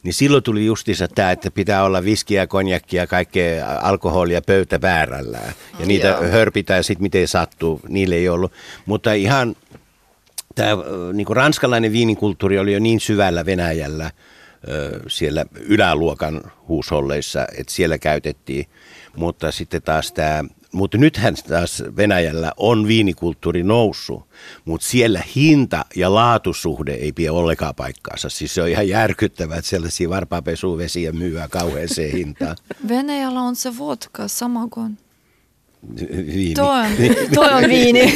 niin silloin tuli justiinsa tämä, että pitää olla viskiä, konjakkia, kaikkea alkoholia pöytä väärällään. Ja niitä Joo. hörpitään sitten miten sattuu, niille ei ollut. Mutta ihan tämä niin ranskalainen viinikulttuuri oli jo niin syvällä Venäjällä, siellä yläluokan huusholleissa, että siellä käytettiin. Mutta sitten taas tämä mutta nythän taas Venäjällä on viinikulttuuri noussut, mutta siellä hinta ja laatusuhde ei pidä ollenkaan paikkaansa. Siis se on ihan järkyttävää, että sellaisia varpapesuvesiä myyä kauheeseen hintaan. Venäjällä on se vodka sama kuin Viini. Toi on, toi on viini.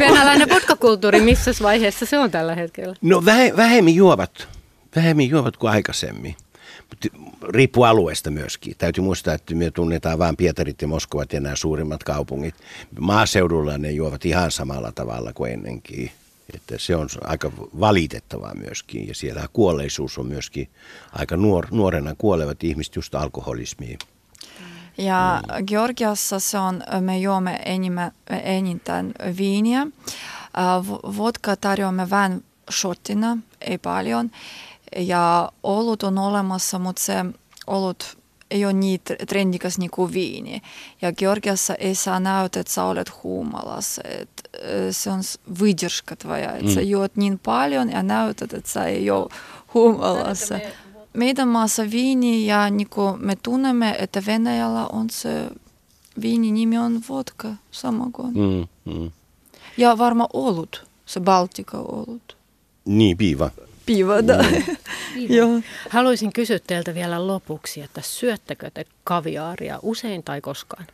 Venäläinen vodkakulttuuri, missä vaiheessa se on tällä hetkellä? No vähemmin juovat. Vähemmin juovat kuin aikaisemmin riippuu alueesta myöskin. Täytyy muistaa, että me tunnetaan vain Pietarit ja Moskovat ja nämä suurimmat kaupungit. Maaseudulla ne juovat ihan samalla tavalla kuin ennenkin. Että se on aika valitettavaa myöskin. Ja siellä kuolleisuus on myöskin aika nuor, nuorena kuolevat ihmiset just alkoholismiin. Ja mm. Georgiassa se on, me juomme enimmä, enintään viiniä. Vodka tarjoamme vähän shottina, ei paljon ja olut on olemassa, mutta se olut ei ole niin trendikas niin kuin viini. Ja Georgiassa ei saa näyttää, että sä olet huumalassa. Et, se on выдержка твоя, että mm. sä juot niin paljon ja näytät, että sä ei ole huumalassa. Meidän maassa viini ja niin kuin me tunnemme, että Venäjällä on se viini nimi on vodka, sama kuin. Mm, mm. Ja varma olut, se Baltika olut. Niin, piiva Piivata. Mm. Haluaisin kysyä teiltä vielä lopuksi, että syöttekö te kaviaaria usein tai koskaan?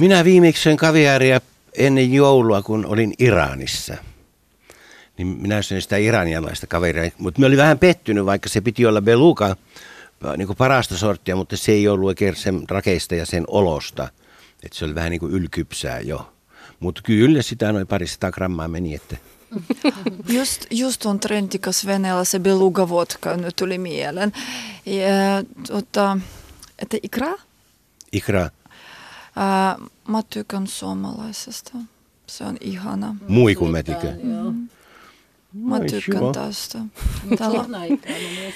Minä viimeksi söin kaviaaria ennen joulua, kun olin Iranissa. Niin minä söin sitä iranialaista kaveria, mutta mä olin vähän pettynyt, vaikka se piti olla beluka, niin kuin parasta sorttia, mutta se ei ollut oikein sen rakeista ja sen olosta. Että se oli vähän niin kuin ylkypsää jo. Mutta kyllä sitä noin parista grammaa meni, että Just, just on trendikas Venäjällä se beluga vodka nyt tuli mieleen. Ja, tota, että ikra? Ikra. Ää, mä tykän suomalaisesta. Se on ihana. Mui kuin mä tykän. Mm. Mä tykkään tästä. Täällä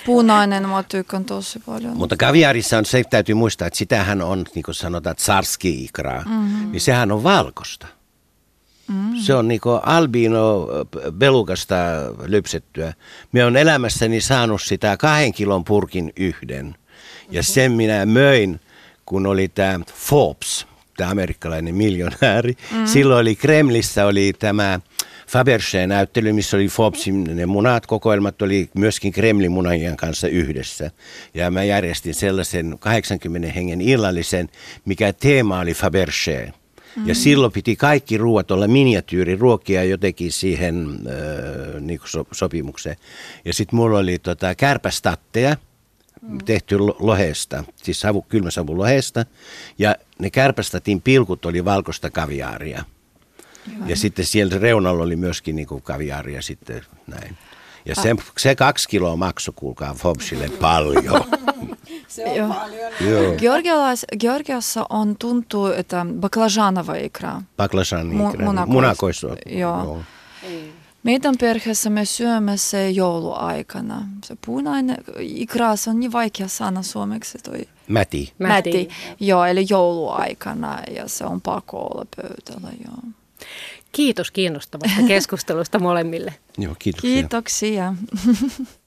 punainen mä tykkään tosi paljon. Mutta kaviarissa on se, täytyy muistaa, että sitähän on, niin kuin sanotaan, tsarski ikraa. Mm-hmm. Niin sehän on valkosta. Mm. Se on niinku albino belukasta lypsettyä. Me on elämässäni saanut sitä kahden kilon purkin yhden. Ja sen minä möin, kun oli tämä Forbes, tämä amerikkalainen miljonääri. Mm. Silloin oli Kremlissä oli tämä Fabergé-näyttely, missä oli Forbesin ne munat, kokoelmat oli myöskin Kremlin munajien kanssa yhdessä. Ja mä järjestin sellaisen 80 hengen illallisen, mikä teema oli Fabergé. Ja silloin piti kaikki ruoat olla miniatyyriruokia jotenkin siihen äh, niin so, sopimukseen. Ja sitten mulla oli tota, kärpästatteja, mm. tehty lohesta, siis savu, kylmäsavun lohesta. Ja ne kärpästatin pilkut oli valkoista kaviaaria. Ja sitten siellä reunalla oli myöskin niin kuin kaviaaria sitten näin. Ja se, se kaksi kiloa maksoi, kuulkaa Fobsille paljon. se on Joo. paljon. Joo. Georgialais, Georgiassa on tuntuu, että baklajanova ikra. Baklajan ikra, munakoissa. Joo. Joo. Meidän perheessä me syömme se jouluaikana. Se punainen ikra, se on niin vaikea sana suomeksi toi. Mäti. Mäti. Mäti. Joo, eli jouluaikana ja se on pakko olla pöydällä, joo. Kiitos kiinnostavasta keskustelusta molemmille. Joo, kiitoksia. Kiitoksia.